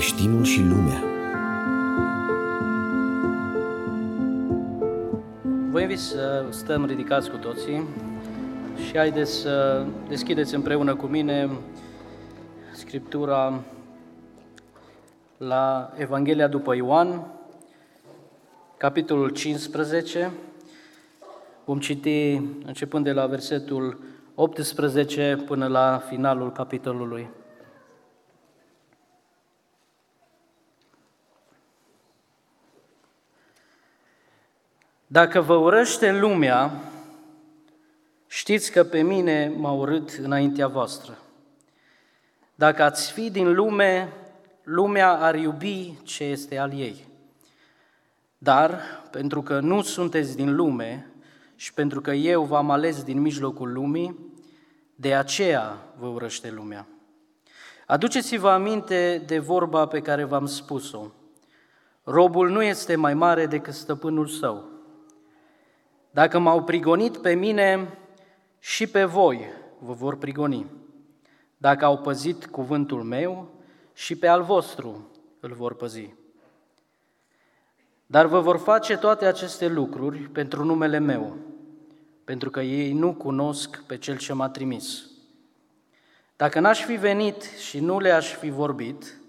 Creștinul și lumea Vă invit să stăm ridicați cu toții și haideți să deschideți împreună cu mine Scriptura la Evanghelia după Ioan, capitolul 15. Vom citi începând de la versetul 18 până la finalul capitolului. Dacă vă urăște lumea, știți că pe mine m-a urât înaintea voastră. Dacă ați fi din lume, lumea ar iubi ce este al ei. Dar, pentru că nu sunteți din lume și pentru că eu v-am ales din mijlocul lumii, de aceea vă urăște lumea. Aduceți-vă aminte de vorba pe care v-am spus-o. Robul nu este mai mare decât stăpânul său. Dacă m-au prigonit pe mine, și pe voi vă vor prigoni. Dacă au păzit cuvântul meu, și pe al vostru îl vor păzi. Dar vă vor face toate aceste lucruri pentru numele meu, pentru că ei nu cunosc pe Cel ce m-a trimis. Dacă n-aș fi venit și nu le-aș fi vorbit,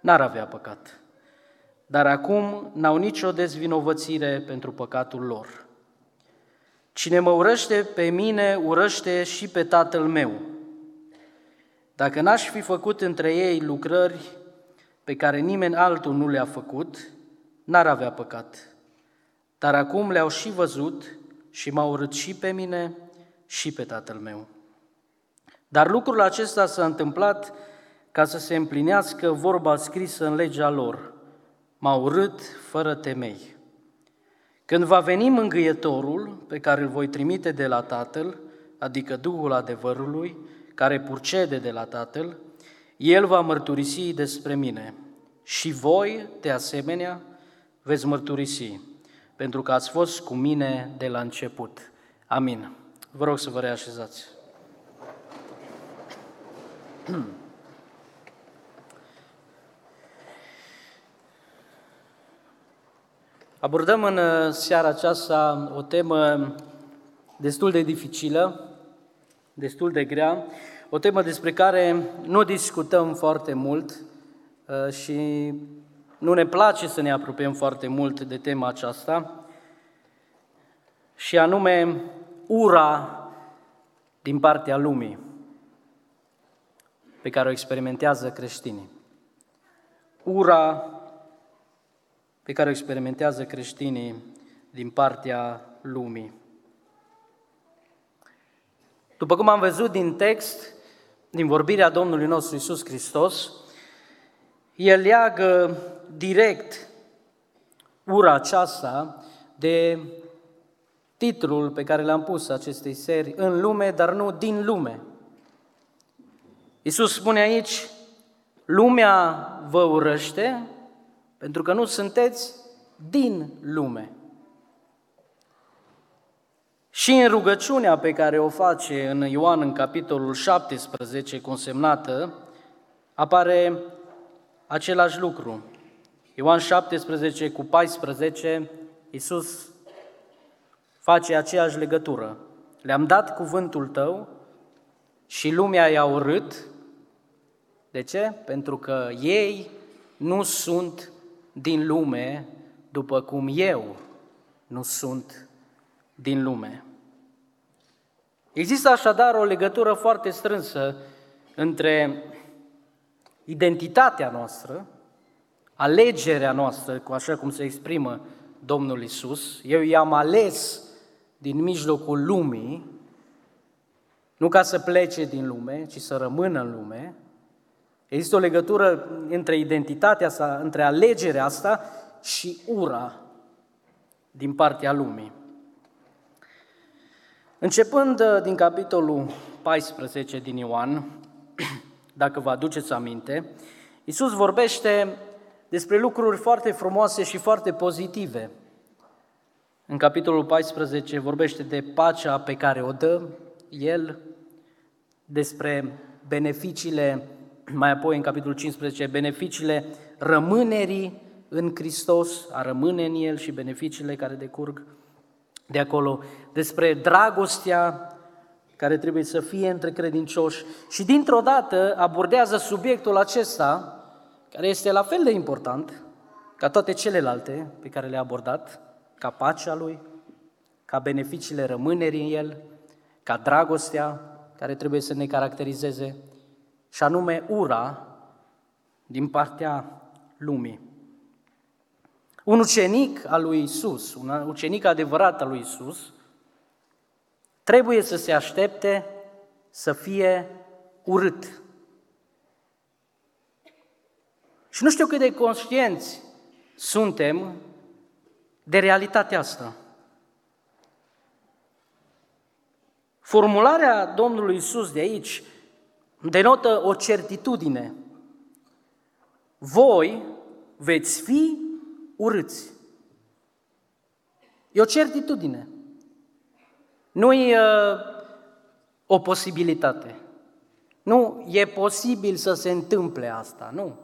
n-ar avea păcat. Dar acum n-au nicio dezvinovățire pentru păcatul lor. Cine mă urăște pe mine, urăște și pe Tatăl meu. Dacă n-aș fi făcut între ei lucrări pe care nimeni altul nu le-a făcut, n-ar avea păcat. Dar acum le-au și văzut și m-au urât și pe mine și pe Tatăl meu. Dar lucrul acesta s-a întâmplat ca să se împlinească vorba scrisă în legea lor. M-au urât fără temei. Când va veni mângâietorul pe care îl voi trimite de la Tatăl, adică Duhul adevărului, care purcede de la Tatăl, el va mărturisi despre mine. Și voi, de asemenea, veți mărturisi, pentru că ați fost cu mine de la început. Amin. Vă rog să vă reașezați. Abordăm în uh, seara aceasta o temă destul de dificilă, destul de grea, o temă despre care nu discutăm foarte mult uh, și nu ne place să ne apropiem foarte mult de tema aceasta, și anume ura din partea lumii pe care o experimentează creștinii. Ura pe care o experimentează creștinii din partea lumii. După cum am văzut din text, din vorbirea Domnului nostru Isus Hristos, el leagă direct ura aceasta de titlul pe care l-am pus acestei seri, în lume, dar nu din lume. Isus spune aici, lumea vă urăște pentru că nu sunteți din lume. Și în rugăciunea pe care o face în Ioan în capitolul 17, consemnată, apare același lucru. Ioan 17 cu 14, Iisus face aceeași legătură. Le-am dat cuvântul tău și lumea i-a urât. De ce? Pentru că ei nu sunt din lume după cum eu nu sunt din lume. Există așadar o legătură foarte strânsă între identitatea noastră, alegerea noastră, cu așa cum se exprimă Domnul Isus. Eu i-am ales din mijlocul lumii, nu ca să plece din lume, ci să rămână în lume, Există o legătură între identitatea sa, între alegerea asta și ura din partea lumii. Începând uh, din capitolul 14 din Ioan, dacă vă aduceți aminte, Iisus vorbește despre lucruri foarte frumoase și foarte pozitive. În capitolul 14 vorbește de pacea pe care o dă El, despre beneficiile mai apoi în capitolul 15 beneficiile rămânerii în Hristos, a rămâne în El și beneficiile care decurg de acolo, despre dragostea care trebuie să fie între credincioși. Și dintr-o dată abordează subiectul acesta, care este la fel de important ca toate celelalte pe care le-a abordat, ca pacea Lui, ca beneficiile rămânerii în El, ca dragostea care trebuie să ne caracterizeze, și anume ura din partea lumii. Un ucenic al lui Isus, un ucenic adevărat al lui Isus, trebuie să se aștepte să fie urât. Și nu știu cât de conștienți suntem de realitatea asta. Formularea Domnului Isus de aici denotă o certitudine. Voi veți fi urâți. E o certitudine. Nu e uh, o posibilitate. Nu e posibil să se întâmple asta, nu.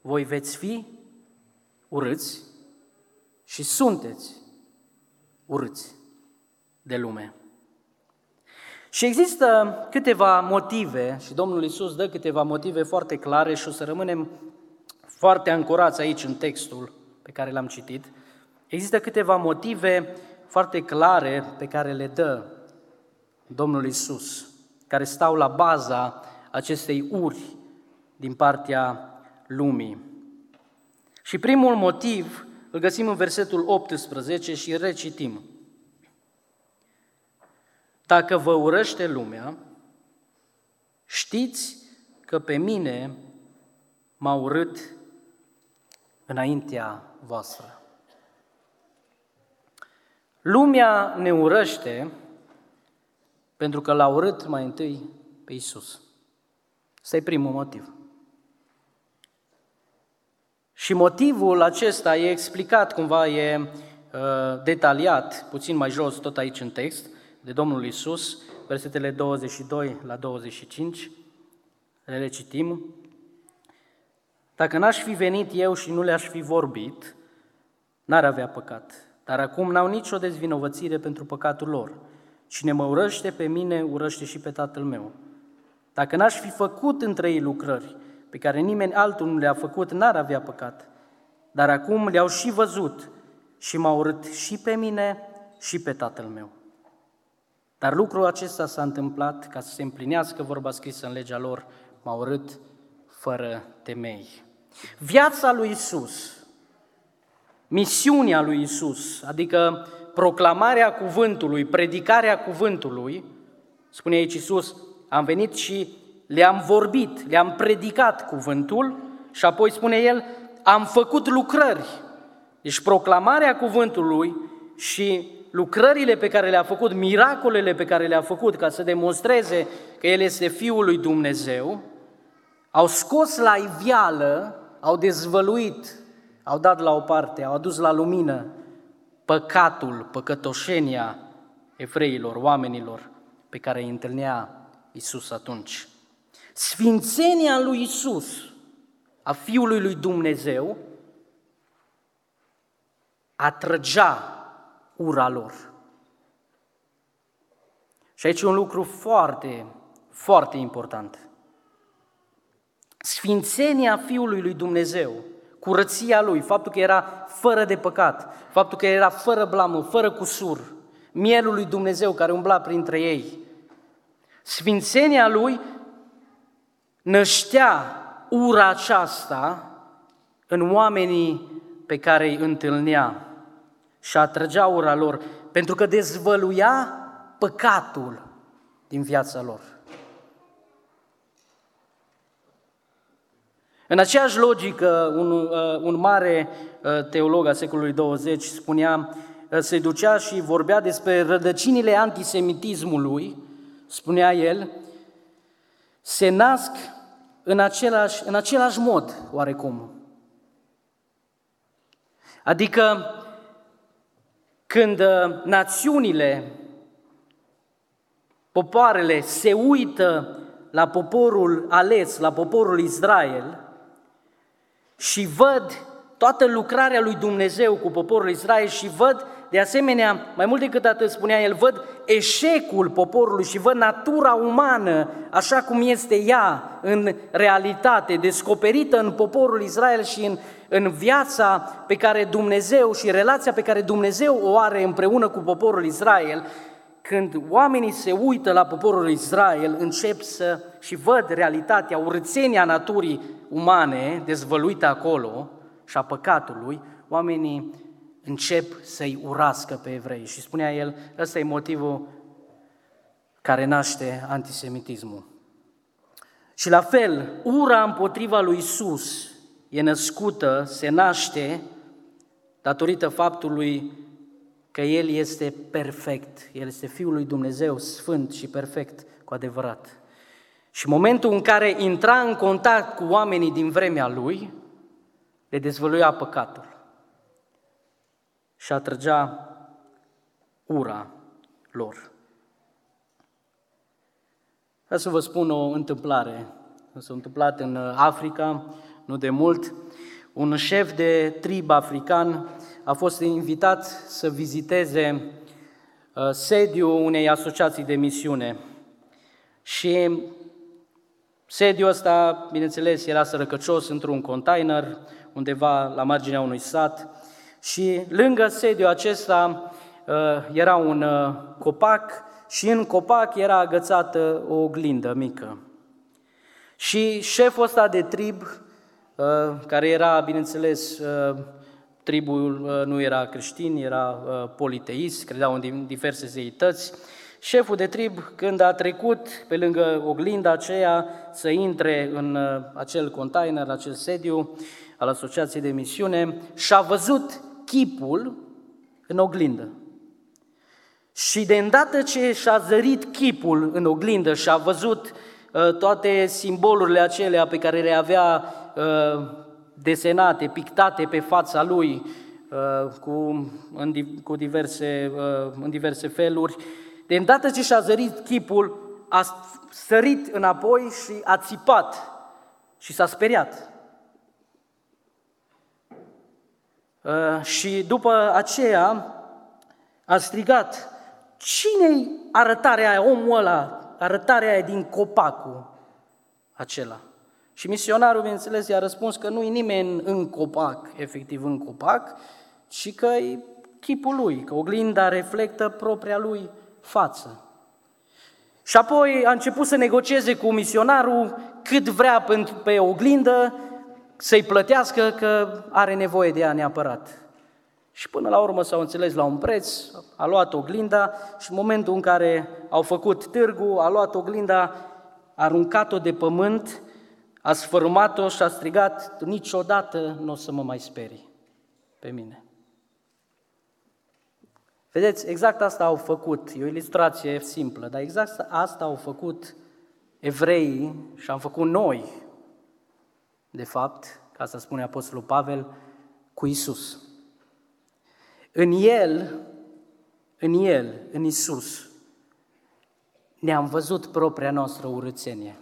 Voi veți fi urâți și sunteți urâți de lume. Și există câteva motive, și Domnul Isus dă câteva motive foarte clare și o să rămânem foarte ancorați aici în textul pe care l-am citit. Există câteva motive foarte clare pe care le dă Domnul Isus, care stau la baza acestei uri din partea lumii. Și primul motiv îl găsim în versetul 18 și recitim. Dacă vă urăște lumea, știți că pe mine m-a urât înaintea voastră. Lumea ne urăște pentru că l-a urât mai întâi pe Isus. Asta e primul motiv. Și motivul acesta e explicat cumva, e uh, detaliat, puțin mai jos, tot aici în text, de Domnul Isus, versetele 22 la 25, le recitim. Dacă n-aș fi venit eu și nu le-aș fi vorbit, n-ar avea păcat. Dar acum n-au nicio dezvinovățire pentru păcatul lor. Cine mă urăște pe mine, urăște și pe tatăl meu. Dacă n-aș fi făcut între ei lucrări pe care nimeni altul nu le-a făcut, n-ar avea păcat. Dar acum le-au și văzut și m-au urât și pe mine și pe tatăl meu. Dar lucrul acesta s-a întâmplat ca să se împlinească vorba scrisă în legea lor, m-au urât fără temei. Viața lui Isus, misiunea lui Isus, adică proclamarea cuvântului, predicarea cuvântului, spune aici Isus, am venit și le-am vorbit, le-am predicat cuvântul și apoi spune el, am făcut lucrări. Deci proclamarea cuvântului și lucrările pe care le-a făcut, miracolele pe care le-a făcut ca să demonstreze că El este Fiul lui Dumnezeu, au scos la ivială, au dezvăluit, au dat la o parte, au adus la lumină păcatul, păcătoșenia evreilor, oamenilor pe care îi întâlnea Isus atunci. Sfințenia lui Isus, a Fiului lui Dumnezeu, atrăgea ura lor. Și aici e un lucru foarte, foarte important. Sfințenia Fiului lui Dumnezeu, curăția Lui, faptul că era fără de păcat, faptul că era fără blamă, fără cusur, mielul lui Dumnezeu care umbla printre ei. Sfințenia Lui năștea ura aceasta în oamenii pe care îi întâlnea și atrăgea ura lor, pentru că dezvăluia păcatul din viața lor. În aceeași logică, un, uh, un mare uh, teolog al secolului 20 spunea, uh, se ducea și vorbea despre rădăcinile antisemitismului, spunea el, se nasc în același, în același mod, oarecum. Adică când uh, națiunile, popoarele se uită la poporul ales, la poporul Israel și văd toată lucrarea lui Dumnezeu cu poporul Israel și văd, de asemenea, mai mult decât atât spunea el, văd eșecul poporului și văd natura umană așa cum este ea în realitate, descoperită în poporul Israel și în, în viața pe care Dumnezeu și relația pe care Dumnezeu o are împreună cu poporul Israel, când oamenii se uită la poporul Israel, încep să și văd realitatea, urțenia naturii umane dezvăluită acolo și a păcatului, oamenii încep să-i urască pe evrei. Și spunea el, ăsta e motivul care naște antisemitismul. Și la fel, ura împotriva lui Isus e născută, se naște datorită faptului că El este perfect, El este Fiul lui Dumnezeu, sfânt și perfect cu adevărat. Și momentul în care intra în contact cu oamenii din vremea Lui, le dezvăluia păcatul și atrăgea ura lor. Vreau să vă spun o întâmplare. S-a întâmplat în Africa, nu de mult. Un șef de trib african a fost invitat să viziteze uh, sediul unei asociații de misiune. Și sediul ăsta, bineînțeles, era sărăcăcios într-un container undeva la marginea unui sat și lângă sediul acesta uh, era un uh, copac și în copac era agățată o oglindă mică. Și șeful ăsta de trib, care era, bineînțeles, tribul uh, nu era creștin, era uh, politeist, credeau în diverse zeități. Șeful de trib, când a trecut pe lângă oglinda aceea să intre în uh, acel container, acel sediu al Asociației de Misiune, și-a văzut chipul în oglindă. Și de îndată ce și-a zărit chipul în oglindă și a văzut uh, toate simbolurile acelea pe care le avea uh, desenate, pictate pe fața lui uh, cu, în, cu diverse, uh, în diverse feluri. De îndată ce și-a zărit chipul, a sărit înapoi și a țipat și s-a speriat. Uh, și după aceea a strigat, cine-i arătarea aia, omul ăla, arătarea aia din copacul acela? Și misionarul, bineînțeles, i-a răspuns că nu-i nimeni în copac, efectiv în copac, ci că e chipul lui, că oglinda reflectă propria lui față. Și apoi a început să negocieze cu misionarul cât vrea pe oglindă să-i plătească că are nevoie de ea neapărat. Și până la urmă s-au înțeles la un preț, a luat oglinda și în momentul în care au făcut târgu, a luat oglinda, a aruncat-o de pământ a sfârmat-o și a strigat, niciodată nu o să mă mai sperii pe mine. Vedeți, exact asta au făcut, e o ilustrație simplă, dar exact asta au făcut evreii și am făcut noi, de fapt, ca să spune Apostolul Pavel, cu Isus. În El, în El, în Isus, ne-am văzut propria noastră urățenie.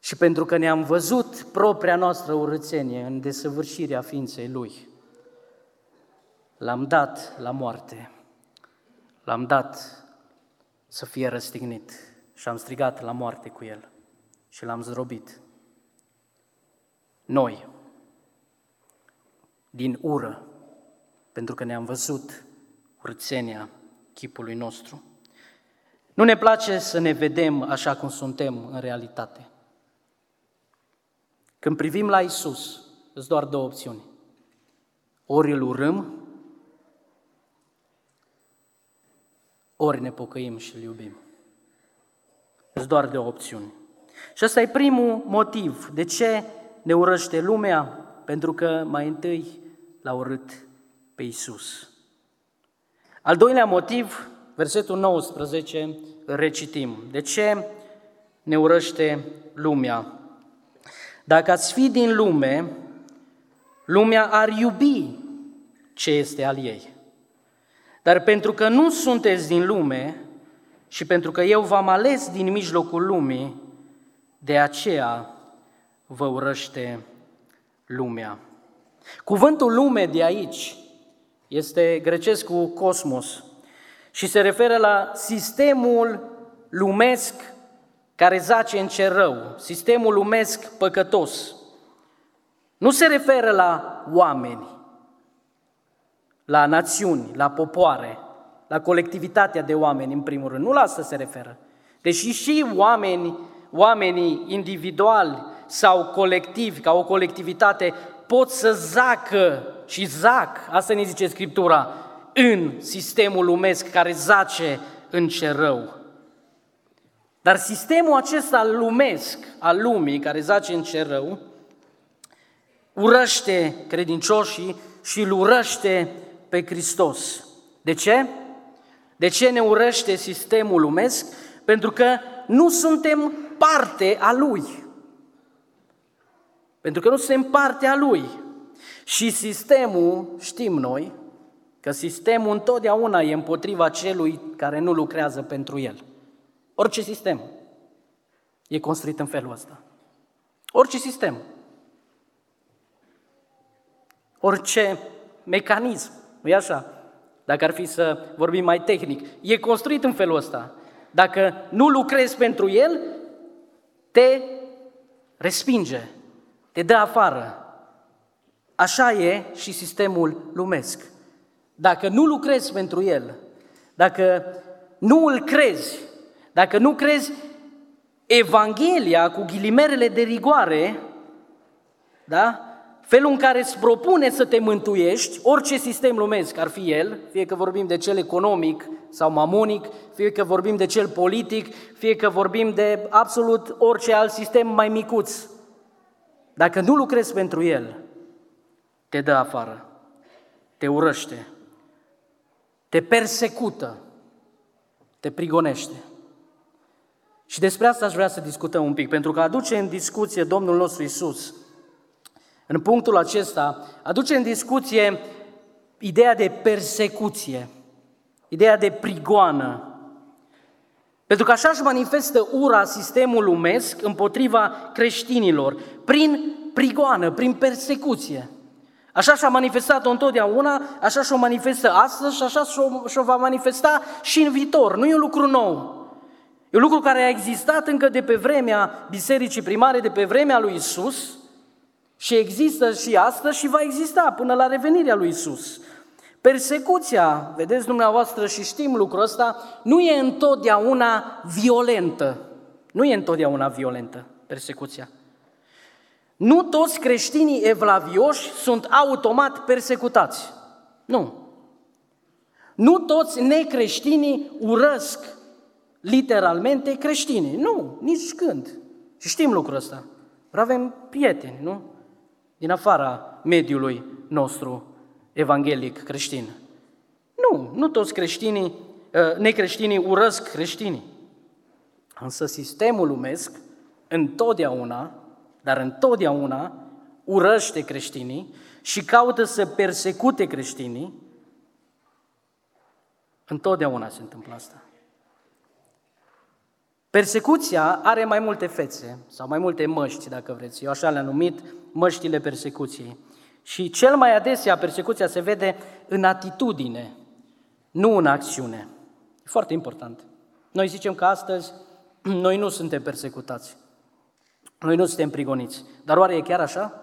Și pentru că ne-am văzut propria noastră urățenie în desăvârșirea ființei Lui, l-am dat la moarte, l-am dat să fie răstignit și am strigat la moarte cu El și l-am zdrobit. Noi, din ură, pentru că ne-am văzut urțenia chipului nostru. Nu ne place să ne vedem așa cum suntem în realitate. Când privim la Isus, sunt doar două opțiuni. Ori îl urâm, ori ne pocăim și îl iubim. Sunt doar două opțiuni. Și ăsta e primul motiv. De ce ne urăște lumea? Pentru că mai întâi l-a urât pe Isus. Al doilea motiv, versetul 19, recitim. De ce ne urăște lumea? Dacă ați fi din lume, lumea ar iubi ce este al ei. Dar pentru că nu sunteți din lume, și pentru că eu v-am ales din mijlocul lumii, de aceea vă urăște lumea. Cuvântul lume de aici este grecesc cu cosmos și se referă la sistemul lumesc care zace în cer rău, sistemul lumesc păcătos. Nu se referă la oameni, la națiuni, la popoare, la colectivitatea de oameni, în primul rând. Nu la asta se referă. Deși și oameni, oamenii individuali sau colectivi, ca o colectivitate, pot să zacă și zac, asta ne zice Scriptura, în sistemul lumesc care zace în cer rău. Dar sistemul acesta lumesc, al lumii, care zace în cer rău, urăște credincioșii și îl urăște pe Hristos. De ce? De ce ne urăște sistemul lumesc? Pentru că nu suntem parte a lui. Pentru că nu suntem parte a lui. Și sistemul, știm noi, că sistemul întotdeauna e împotriva celui care nu lucrează pentru el. Orice sistem e construit în felul ăsta. Orice sistem. Orice mecanism, nu e așa? Dacă ar fi să vorbim mai tehnic, e construit în felul ăsta. Dacă nu lucrezi pentru el, te respinge, te dă afară. Așa e și sistemul lumesc. Dacă nu lucrezi pentru el, dacă nu îl crezi, dacă nu crezi Evanghelia cu ghilimerele de rigoare, da? felul în care îți propune să te mântuiești, orice sistem lumesc ar fi el, fie că vorbim de cel economic sau mamonic, fie că vorbim de cel politic, fie că vorbim de absolut orice alt sistem mai micuț. Dacă nu lucrezi pentru el, te dă afară, te urăște, te persecută, te prigonește. Și despre asta aș vrea să discutăm un pic, pentru că aduce în discuție Domnul nostru Isus. În punctul acesta, aduce în discuție ideea de persecuție, ideea de prigoană. Pentru că așa își manifestă ura sistemul lumesc împotriva creștinilor, prin prigoană, prin persecuție. Așa și-a manifestat-o întotdeauna, așa și-o manifestă astăzi și așa și-o, și-o va manifesta și în viitor. Nu e un lucru nou. E un lucru care a existat încă de pe vremea bisericii primare, de pe vremea lui Isus și există și astăzi și va exista până la revenirea lui Isus. Persecuția, vedeți dumneavoastră și știm lucrul ăsta, nu e întotdeauna violentă. Nu e întotdeauna violentă persecuția. Nu toți creștinii evlavioși sunt automat persecutați. Nu. Nu toți necreștinii urăsc literalmente creștinii. Nu, nici când. Și știm lucrul ăsta. Avem prieteni, nu? Din afara mediului nostru evanghelic creștin. Nu, nu toți creștinii, ă, necreștinii urăsc creștinii. Însă sistemul lumesc întotdeauna dar întotdeauna urăște creștinii și caută să persecute creștinii, întotdeauna se întâmplă asta. Persecuția are mai multe fețe sau mai multe măști, dacă vreți. Eu așa le-am numit măștile persecuției. Și cel mai adesea persecuția se vede în atitudine, nu în acțiune. E foarte important. Noi zicem că astăzi noi nu suntem persecutați. Noi nu suntem prigoniți. Dar oare e chiar așa?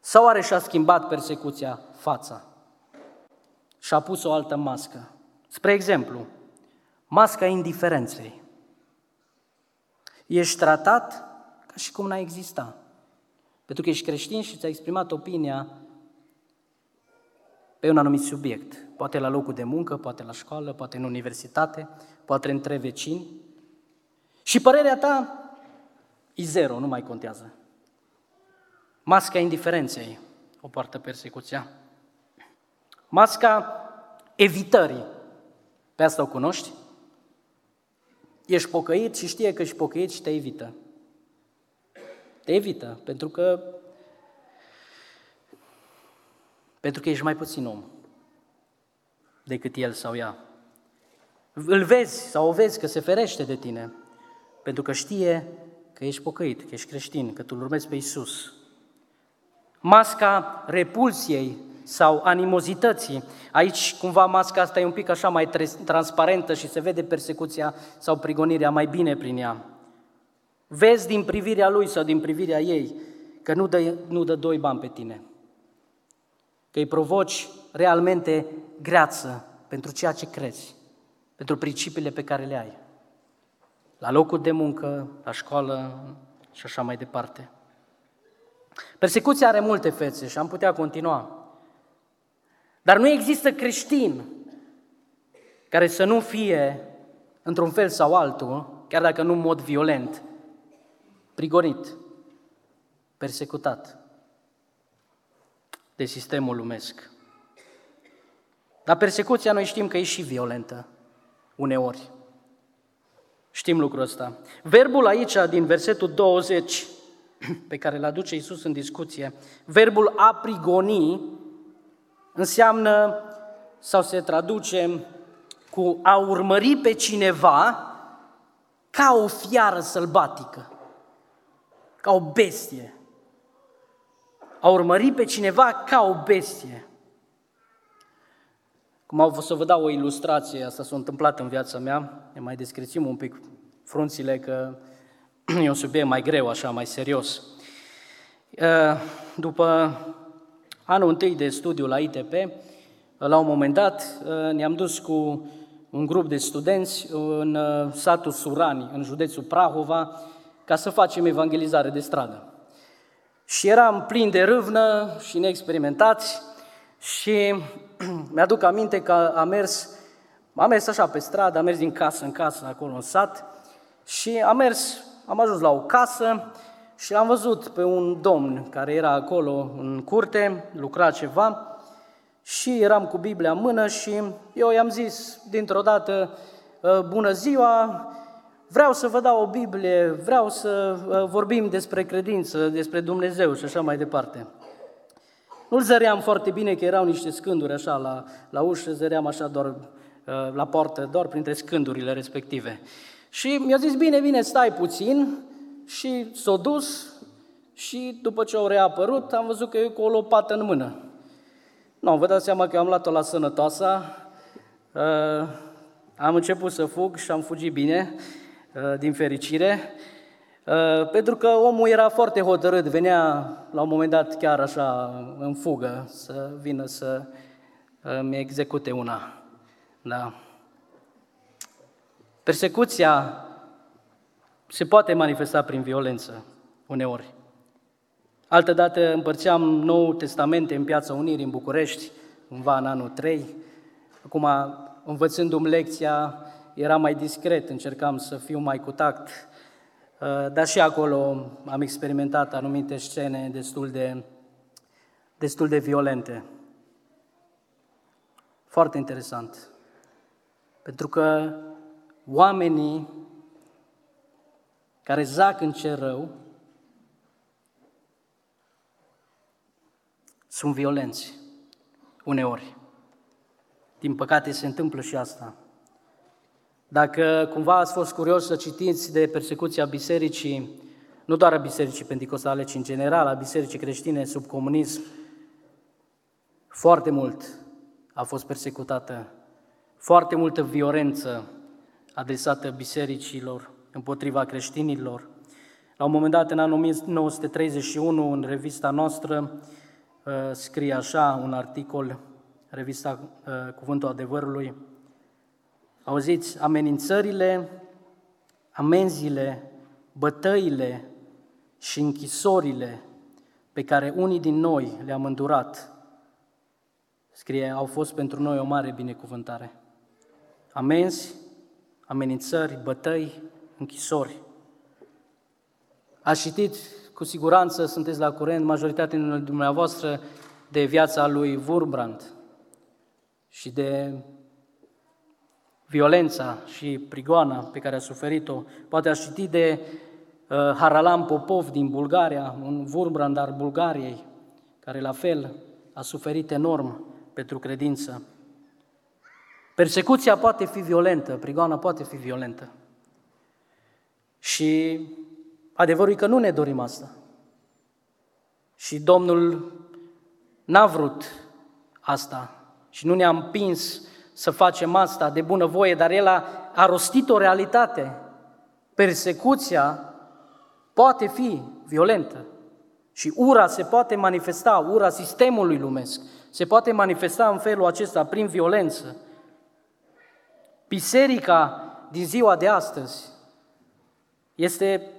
Sau oare și-a schimbat persecuția fața? Și-a pus o altă mască. Spre exemplu, masca indiferenței. Ești tratat ca și cum n-ai exista. Pentru că ești creștin și ți-ai exprimat opinia pe un anumit subiect. Poate la locul de muncă, poate la școală, poate în universitate, poate între vecini. Și părerea ta E zero, nu mai contează. Masca indiferenței o poartă persecuția. Masca evitării. Pe asta o cunoști? Ești pocăit și știe că ești pocăit și te evită. Te evită, pentru că pentru că ești mai puțin om decât el sau ea. Îl vezi sau o vezi că se ferește de tine, pentru că știe că ești pocăit, că ești creștin, că tu îl urmezi pe Isus. Masca repulsiei sau animozității. Aici, cumva, masca asta e un pic așa mai transparentă și se vede persecuția sau prigonirea mai bine prin ea. Vezi din privirea lui sau din privirea ei că nu dă, nu dă doi bani pe tine. Că îi provoci realmente greață pentru ceea ce crezi, pentru principiile pe care le ai. La locul de muncă, la școală și așa mai departe. Persecuția are multe fețe și am putea continua. Dar nu există creștin care să nu fie, într-un fel sau altul, chiar dacă nu în mod violent, prigonit, persecutat de sistemul lumesc. Dar persecuția noi știm că e și violentă, uneori. Știm lucrul ăsta. Verbul aici, din versetul 20, pe care îl aduce Iisus în discuție, verbul a prigoni, înseamnă sau se traduce cu a urmări pe cineva ca o fiară sălbatică, ca o bestie. A urmări pe cineva ca o bestie. Cum au să vă dau o ilustrație, asta s-a întâmplat în viața mea, ne mai descrițim un pic frunțile că e un subiect mai greu, așa, mai serios. După anul întâi de studiu la ITP, la un moment dat ne-am dus cu un grup de studenți în satul Surani, în județul Prahova, ca să facem evangelizare de stradă. Și eram plin de râvnă și neexperimentați și mi-aduc aminte că a mers, am mers așa pe stradă, am mers din casă în casă acolo în sat și am mers, am ajuns la o casă și l-am văzut pe un domn care era acolo în curte, lucra ceva și eram cu Biblia în mână și eu i-am zis dintr-o dată, ă, bună ziua, vreau să vă dau o Biblie, vreau să ă, vorbim despre credință, despre Dumnezeu și așa mai departe. Nu-l zăream foarte bine că erau niște scânduri așa la, la ușă, zăream așa doar ă, la poartă, doar printre scândurile respective. Și mi-a zis, bine, bine, stai puțin, și s-a dus și după ce au reapărut, am văzut că e cu o lopată în mână. Nu, vă dați seama că eu am luat-o la sănătoasa, uh, am început să fug și am fugit bine, uh, din fericire, uh, pentru că omul era foarte hotărât, venea la un moment dat chiar așa în fugă să vină să mi execute una. Da. Persecuția se poate manifesta prin violență, uneori. Altădată împărțeam Nou Testamente în Piața Unirii, în București, cândva în anul 3. Acum, învățându-mi lecția, era mai discret, încercam să fiu mai cu tact, uh, dar și acolo am experimentat anumite scene destul de, destul de violente. Foarte interesant. Pentru că oamenii care zac în cer rău, sunt violenți, uneori. Din păcate se întâmplă și asta. Dacă cumva ați fost curios să citiți de persecuția bisericii, nu doar a bisericii pentecostale, ci în general a bisericii creștine sub comunism, foarte mult a fost persecutată, foarte multă violență adresată bisericilor, împotriva creștinilor. La un moment dat, în anul 1931, în revista noastră, uh, scrie așa un articol, revista uh, Cuvântul Adevărului, auziți, amenințările, amenziile, bătăile și închisorile pe care unii din noi le-am îndurat, scrie, au fost pentru noi o mare binecuvântare. Amenzi, amenințări, bătăi, închisori. Ați citit, cu siguranță sunteți la curent, majoritatea dintre dumneavoastră, de viața lui Wurbrand și de violența și prigoana pe care a suferit-o. Poate ați citit de uh, Haralam Popov din Bulgaria, un Wurbrand al Bulgariei, care la fel a suferit enorm pentru credință. Persecuția poate fi violentă, prigoana poate fi violentă. Și adevărul e că nu ne dorim asta. Și Domnul n-a vrut asta și nu ne-a împins să facem asta de bunăvoie, dar El a, a rostit o realitate. Persecuția poate fi violentă și ura se poate manifesta, ura sistemului lumesc, se poate manifesta în felul acesta, prin violență. Biserica din ziua de astăzi este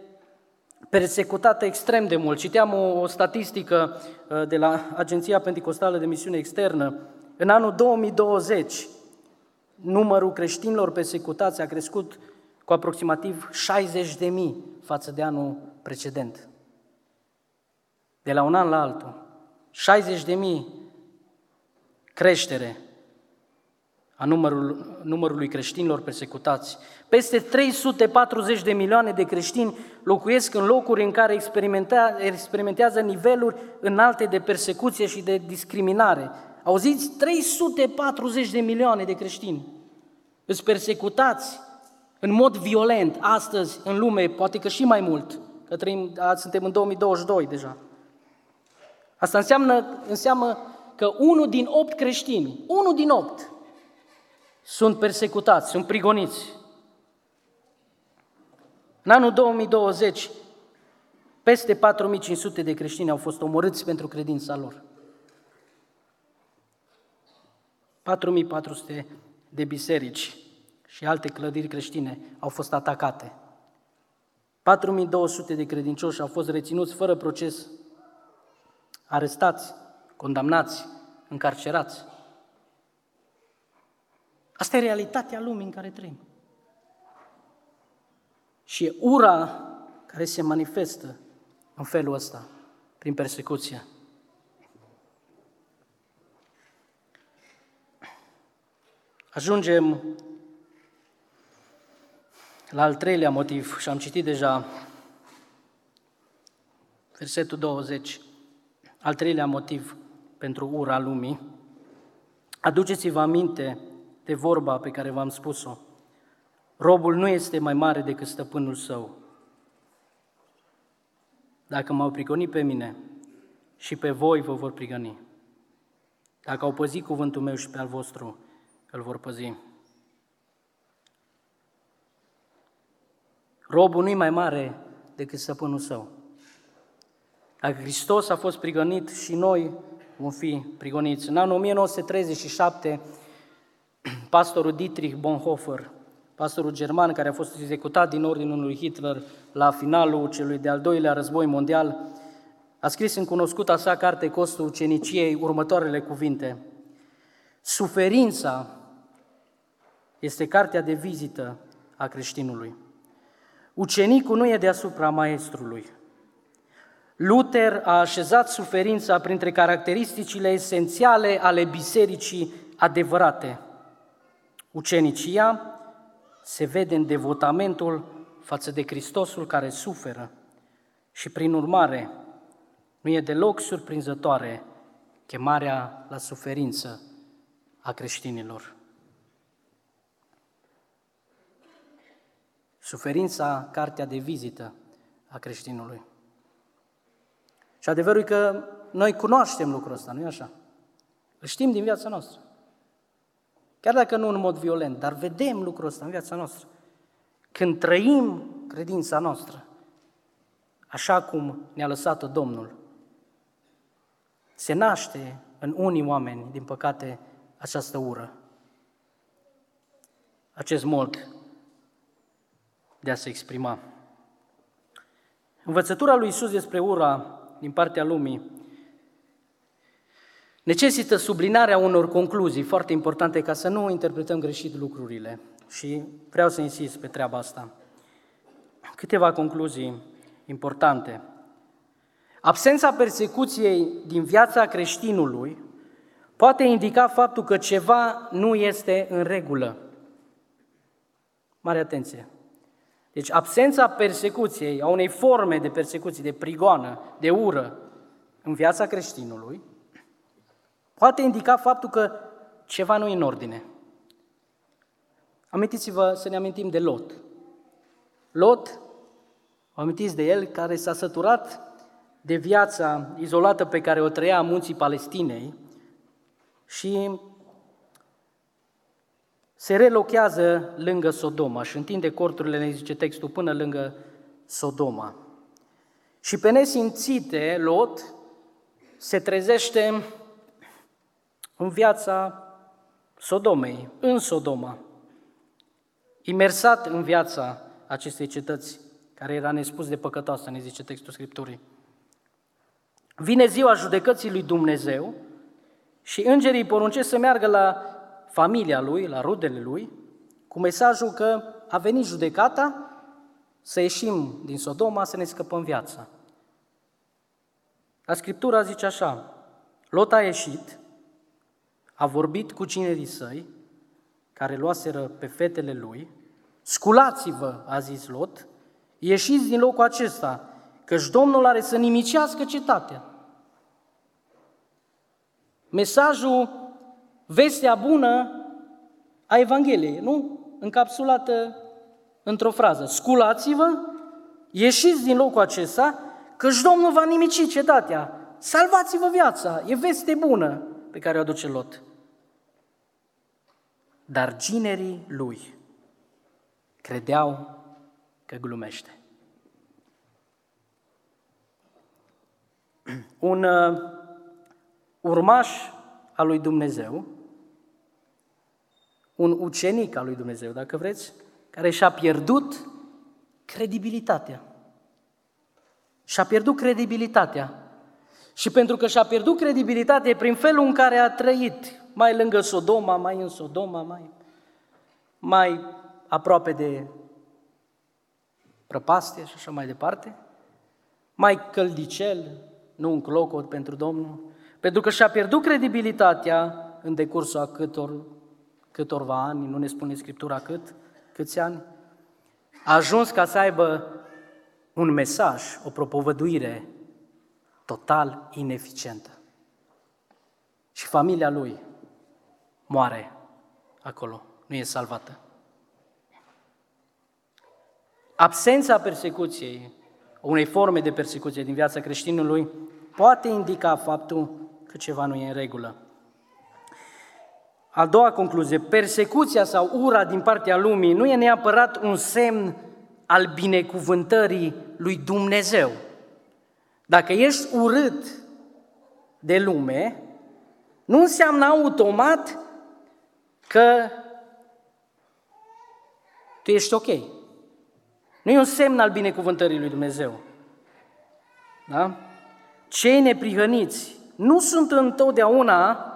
persecutată extrem de mult. Citeam o, o statistică uh, de la Agenția Pentecostală de Misiune Externă. În anul 2020, numărul creștinilor persecutați a crescut cu aproximativ 60 de mii față de anul precedent. De la un an la altul. 60 de mii creștere a numărul, numărului creștinilor persecutați. Peste 340 de milioane de creștini locuiesc în locuri în care experimentează niveluri înalte de persecuție și de discriminare. Auziți? 340 de milioane de creștini îți persecutați în mod violent astăzi în lume, poate că și mai mult, că trăim, suntem în 2022 deja. Asta înseamnă, înseamnă că unul din opt creștini, unul din opt, sunt persecutați, sunt prigoniți. În anul 2020, peste 4500 de creștini au fost omorâți pentru credința lor. 4400 de biserici și alte clădiri creștine au fost atacate. 4200 de credincioși au fost reținuți fără proces, arestați, condamnați, încarcerați. Asta e realitatea lumii în care trăim. Și e ura care se manifestă în felul ăsta, prin persecuție. Ajungem la al treilea motiv și am citit deja versetul 20, al treilea motiv pentru ura lumii. Aduceți-vă aminte de vorba pe care v-am spus-o. Robul nu este mai mare decât stăpânul său. Dacă m-au prigonit pe mine, și pe voi vă vor prigăni. Dacă au păzit cuvântul meu și pe al vostru, îl vor păzi. Robul nu-i mai mare decât stăpânul său. Dacă Hristos a fost prigănit și noi vom fi prigoniți. În anul 1937, pastorul Dietrich Bonhoeffer, pastorul german care a fost executat din ordinul lui Hitler la finalul celui de-al doilea război mondial, a scris în cunoscuta sa carte Costul uceniciei următoarele cuvinte. Suferința este cartea de vizită a creștinului. Ucenicul nu e deasupra maestrului. Luther a așezat suferința printre caracteristicile esențiale ale bisericii adevărate. Ucenicia se vede în devotamentul față de Hristosul care suferă și, prin urmare, nu e deloc surprinzătoare chemarea la suferință a creștinilor. Suferința, cartea de vizită a creștinului. Și adevărul e că noi cunoaștem lucrul ăsta, nu-i așa? Îl știm din viața noastră. Chiar dacă nu în mod violent, dar vedem lucrul ăsta în viața noastră. Când trăim credința noastră, așa cum ne-a lăsat-o Domnul, se naște în unii oameni, din păcate, această ură, acest mod de a se exprima. Învățătura lui Isus despre ura din partea lumii necesită sublinarea unor concluzii foarte importante ca să nu interpretăm greșit lucrurile. Și vreau să insist pe treaba asta. Câteva concluzii importante. Absența persecuției din viața creștinului poate indica faptul că ceva nu este în regulă. Mare atenție! Deci absența persecuției, a unei forme de persecuție, de prigoană, de ură în viața creștinului, poate indica faptul că ceva nu e în ordine. Amintiți-vă să ne amintim de Lot. Lot, vă amintiți de el, care s-a săturat de viața izolată pe care o trăia în munții Palestinei și se relochează lângă Sodoma și întinde corturile, ne zice textul, până lângă Sodoma. Și pe nesimțite, Lot se trezește în viața Sodomei, în Sodoma, imersat în viața acestei cetăți, care era nespus de păcătoasă, ne zice textul Scripturii. Vine ziua judecății lui Dumnezeu și îngerii îi poruncesc să meargă la familia lui, la rudele lui, cu mesajul că a venit judecata, să ieșim din Sodoma, să ne scăpăm viața. La Scriptura zice așa, Lot a ieșit, a vorbit cu cinerii săi, care luaseră pe fetele lui, sculați-vă, a zis Lot, ieșiți din locul acesta, căci Domnul are să nimicească cetatea. Mesajul, vestea bună a Evangheliei, nu? Încapsulată într-o frază. Sculați-vă, ieșiți din locul acesta, căci Domnul va nimici cetatea. Salvați-vă viața, e veste bună pe care o aduce Lot. Dar ginerii lui credeau că glumește. Un uh, urmaș al lui Dumnezeu, un ucenic al lui Dumnezeu, dacă vreți, care și-a pierdut credibilitatea. Și-a pierdut credibilitatea. Și pentru că și-a pierdut credibilitatea prin felul în care a trăit, mai lângă Sodoma, mai în Sodoma, mai, mai aproape de prăpastie și așa mai departe, mai căldicel, nu un clocot pentru Domnul, pentru că și-a pierdut credibilitatea în decursul a câtor, câtorva ani, nu ne spune Scriptura cât, câți ani, a ajuns ca să aibă un mesaj, o propovăduire total ineficientă. Și familia lui moare acolo, nu e salvată. Absența persecuției, unei forme de persecuție din viața creștinului, poate indica faptul că ceva nu e în regulă. A doua concluzie, persecuția sau ura din partea lumii nu e neapărat un semn al binecuvântării lui Dumnezeu. Dacă ești urât de lume, nu înseamnă automat că tu ești ok. Nu e un semn al binecuvântării lui Dumnezeu. Da? Cei neprihăniți nu sunt întotdeauna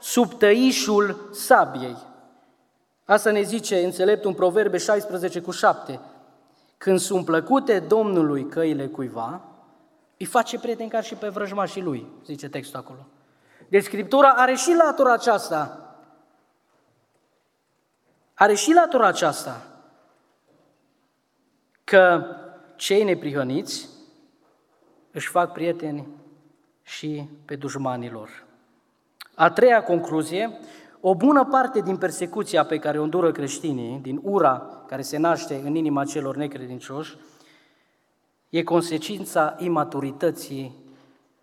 sub tăișul sabiei. Asta ne zice înțeleptul în Proverbe 16 cu 7. Când sunt plăcute Domnului căile cuiva, îi face prieten ca și pe vrăjmașii lui, zice textul acolo. Deci Scriptura are și latura aceasta. Are și latura aceasta. Că cei neprihăniți își fac prieteni și pe dușmanii lor. A treia concluzie, o bună parte din persecuția pe care o îndură creștinii, din ura care se naște în inima celor necredincioși, e consecința imaturității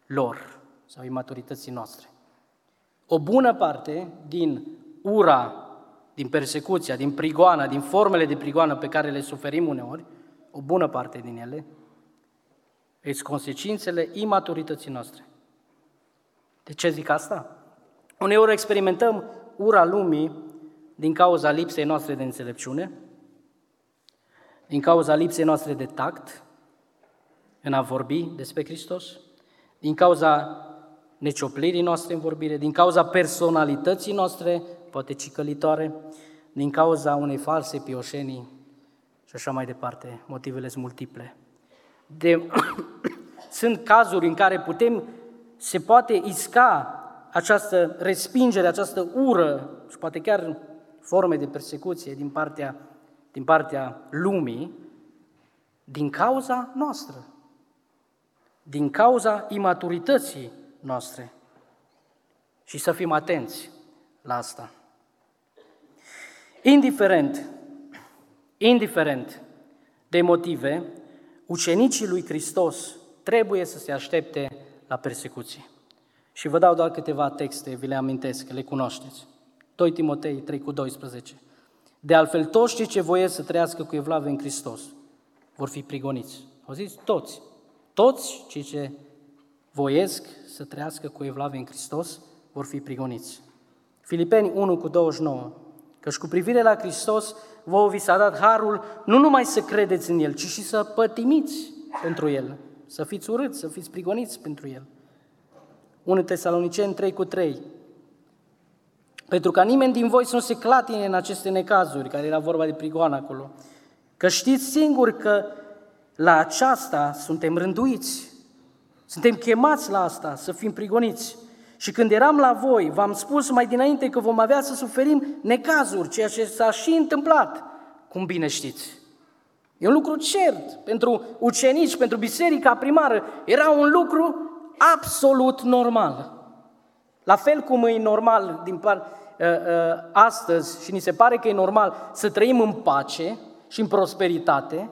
lor sau imaturității noastre. O bună parte din ura, din persecuția, din prigoana, din formele de prigoană pe care le suferim uneori, o bună parte din ele, sunt consecințele imaturității noastre. De ce zic asta? Uneori experimentăm ura lumii din cauza lipsei noastre de înțelepciune, din cauza lipsei noastre de tact în a vorbi despre Hristos, din cauza necioplirii noastre în vorbire, din cauza personalității noastre, poate cicălitoare, din cauza unei false pioșenii și așa mai departe. Motivele sunt multiple. De, sunt cazuri în care putem, se poate isca această respingere, această ură și poate chiar forme de persecuție din partea, din partea lumii, din cauza noastră, din cauza imaturității noastre. Și să fim atenți la asta. Indiferent Indiferent de motive, ucenicii lui Hristos trebuie să se aștepte la persecuții. Și vă dau doar câteva texte, vi le amintesc, le cunoașteți. 2 Timotei 3 cu 12. De altfel, toți cei ce voiesc să trăiască cu evlave în Hristos vor fi prigoniți. Au zis toți. Toți cei ce voiesc să trăiască cu evlave în Hristos vor fi prigoniți. Filipeni 1 cu 29. Căci cu privire la Hristos, vouă vi s-a dat harul nu numai să credeți în El, ci și să pătimiți pentru El, să fiți urâți, să fiți prigoniți pentru El. 1 Tesaloniceni 3 cu 3. Pentru ca nimeni din voi să nu se clatine în aceste necazuri, care era vorba de prigoană acolo, că știți singur că la aceasta suntem rânduiți, suntem chemați la asta, să fim prigoniți. Și când eram la voi, v-am spus mai dinainte că vom avea să suferim necazuri, ceea ce s-a și întâmplat, cum bine știți. E un lucru cert pentru ucenici, pentru biserica primară. Era un lucru absolut normal. La fel cum e normal din par, uh, uh, astăzi și ni se pare că e normal să trăim în pace și în prosperitate,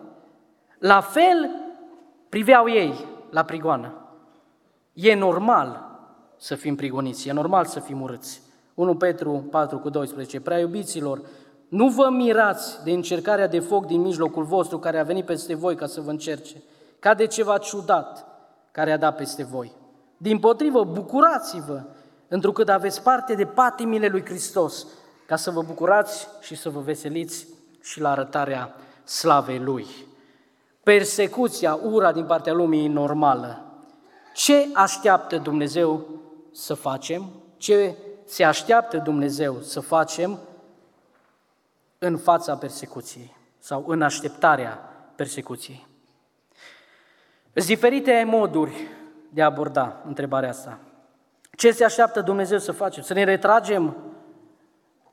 la fel priveau ei la prigoană. E normal să fim prigoniți, e normal să fim urâți. 1 Petru 4 cu 12, prea iubiților, nu vă mirați de încercarea de foc din mijlocul vostru care a venit peste voi ca să vă încerce, ca de ceva ciudat care a dat peste voi. Din potrivă, bucurați-vă, întrucât aveți parte de patimile lui Hristos, ca să vă bucurați și să vă veseliți și la arătarea slavei Lui. Persecuția, ura din partea lumii e normală. Ce așteaptă Dumnezeu să facem? Ce se așteaptă Dumnezeu să facem în fața persecuției sau în așteptarea persecuției? Sunt diferite moduri de a aborda întrebarea asta. Ce se așteaptă Dumnezeu să facem? Să ne retragem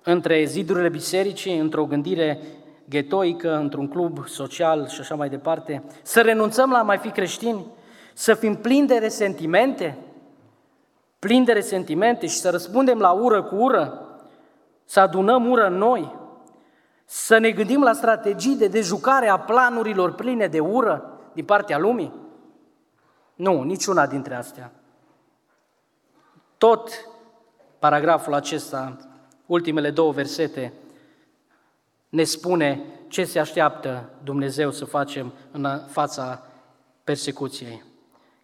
între zidurile bisericii, într-o gândire ghetoică, într-un club social și așa mai departe? Să renunțăm la a mai fi creștini? Să fim plini de resentimente? Plini de resentimente și să răspundem la ură cu ură? Să adunăm ură în noi? Să ne gândim la strategii de dejucare a planurilor pline de ură din partea lumii? Nu, niciuna dintre astea. Tot paragraful acesta, ultimele două versete, ne spune ce se așteaptă Dumnezeu să facem în fața persecuției.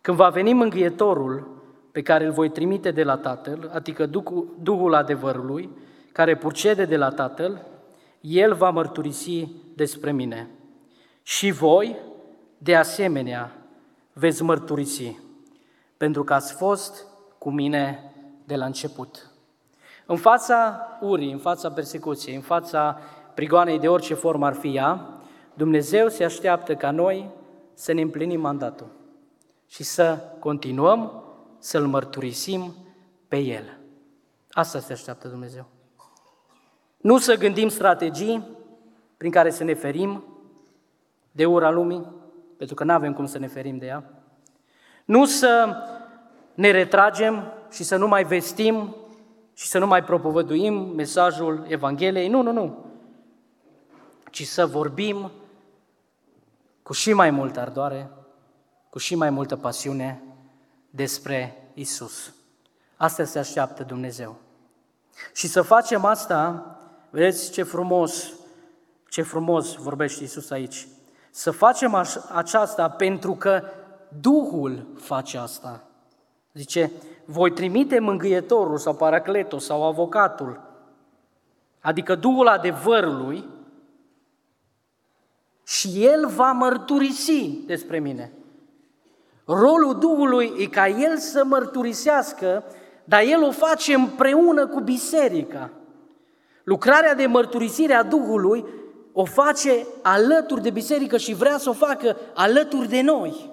Când va veni mângâietorul pe care îl voi trimite de la Tatăl, adică Duhul, Duhul adevărului, care purcede de la Tatăl, El va mărturisi despre mine. Și voi, de asemenea, veți mărturisi, pentru că ați fost cu mine de la început. În fața urii, în fața persecuției, în fața prigoanei de orice formă ar fi ea, Dumnezeu se așteaptă ca noi să ne împlinim mandatul și să continuăm să-L mărturisim pe El. Asta se așteaptă Dumnezeu. Nu să gândim strategii prin care să ne ferim de ura lumii, pentru că nu avem cum să ne ferim de ea. Nu să ne retragem și să nu mai vestim și să nu mai propovăduim mesajul Evangheliei. Nu, nu, nu. Ci să vorbim cu și mai multă ardoare, cu și mai multă pasiune despre Isus. Asta se așteaptă Dumnezeu. Și să facem asta, vedeți ce frumos, ce frumos vorbește Isus aici. Să facem aceasta pentru că Duhul face asta. Zice, voi trimite mângâietorul sau paracletul sau avocatul, adică Duhul adevărului, și El va mărturisi despre mine. Rolul Duhului e ca El să mărturisească, dar El o face împreună cu biserica. Lucrarea de mărturisire a Duhului o face alături de biserică și vrea să o facă alături de noi.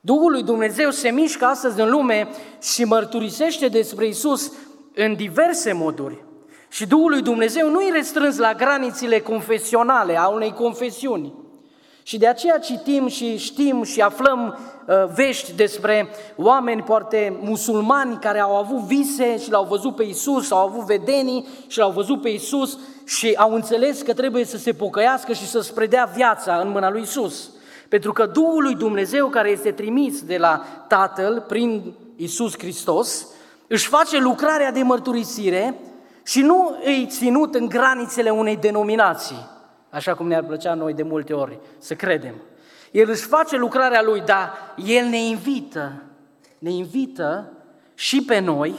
Duhul lui Dumnezeu se mișcă astăzi în lume și mărturisește despre Isus în diverse moduri. Și Duhul lui Dumnezeu nu e restrâns la granițele confesionale a unei confesiuni, Și de aceea citim și știm și aflăm uh, vești despre oameni poate musulmani care au avut vise și l-au văzut pe Isus, au avut vedenii și l-au văzut pe Isus și au înțeles că trebuie să se pocăiască și să-și predea viața în mâna lui Isus. Pentru că Duhul lui Dumnezeu care este trimis de la Tatăl prin Isus Hristos își face lucrarea de mărturisire și nu îi ținut în granițele unei denominații, așa cum ne-ar plăcea noi de multe ori să credem. El își face lucrarea lui, dar El ne invită, ne invită și pe noi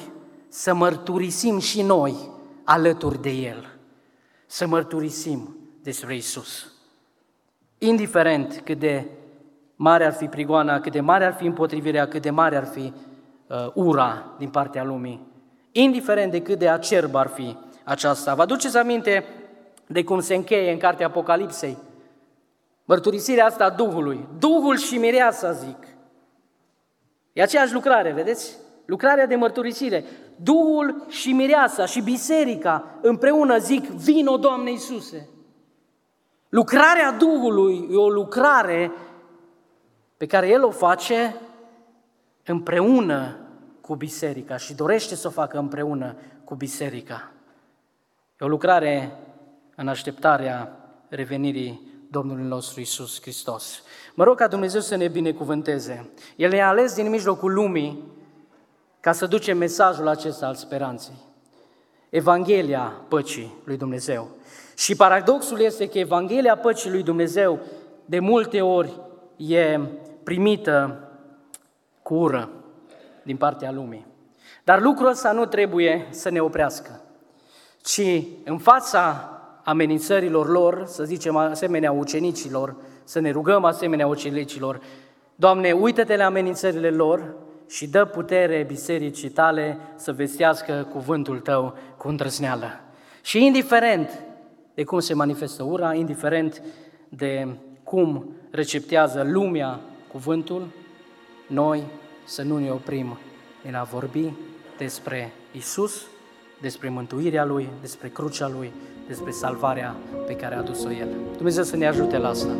să mărturisim și noi alături de El, să mărturisim despre Isus. Indiferent cât de mare ar fi prigoana, cât de mare ar fi împotrivirea, cât de mare ar fi uh, ura din partea lumii, indiferent de cât de acerb ar fi aceasta. Vă aduceți aminte de cum se încheie în cartea Apocalipsei? Mărturisirea asta a Duhului. Duhul și mireasa, zic. E aceeași lucrare, vedeți? Lucrarea de mărturisire. Duhul și mireasa și biserica împreună zic, vino, Doamne Iisuse. Lucrarea Duhului e o lucrare pe care El o face împreună cu biserica și dorește să o facă împreună cu biserica. E o lucrare în așteptarea revenirii Domnului nostru Isus Hristos. Mă rog ca Dumnezeu să ne binecuvânteze. El ne-a ales din mijlocul lumii ca să ducem mesajul acesta al speranței. Evanghelia păcii lui Dumnezeu. Și paradoxul este că Evanghelia păcii lui Dumnezeu de multe ori e primită cu ură din partea lumii. Dar lucrul ăsta nu trebuie să ne oprească, ci în fața amenințărilor lor, să zicem asemenea ucenicilor, să ne rugăm asemenea ucenicilor, Doamne, uită-te la amenințările lor și dă putere bisericii tale să vestească cuvântul tău cu îndrăzneală. Și indiferent de cum se manifestă ura, indiferent de cum receptează lumea cuvântul, noi să nu ne oprim în a vorbi despre Isus, despre mântuirea Lui, despre crucea Lui, despre salvarea pe care a adus-o El. Dumnezeu să ne ajute la asta.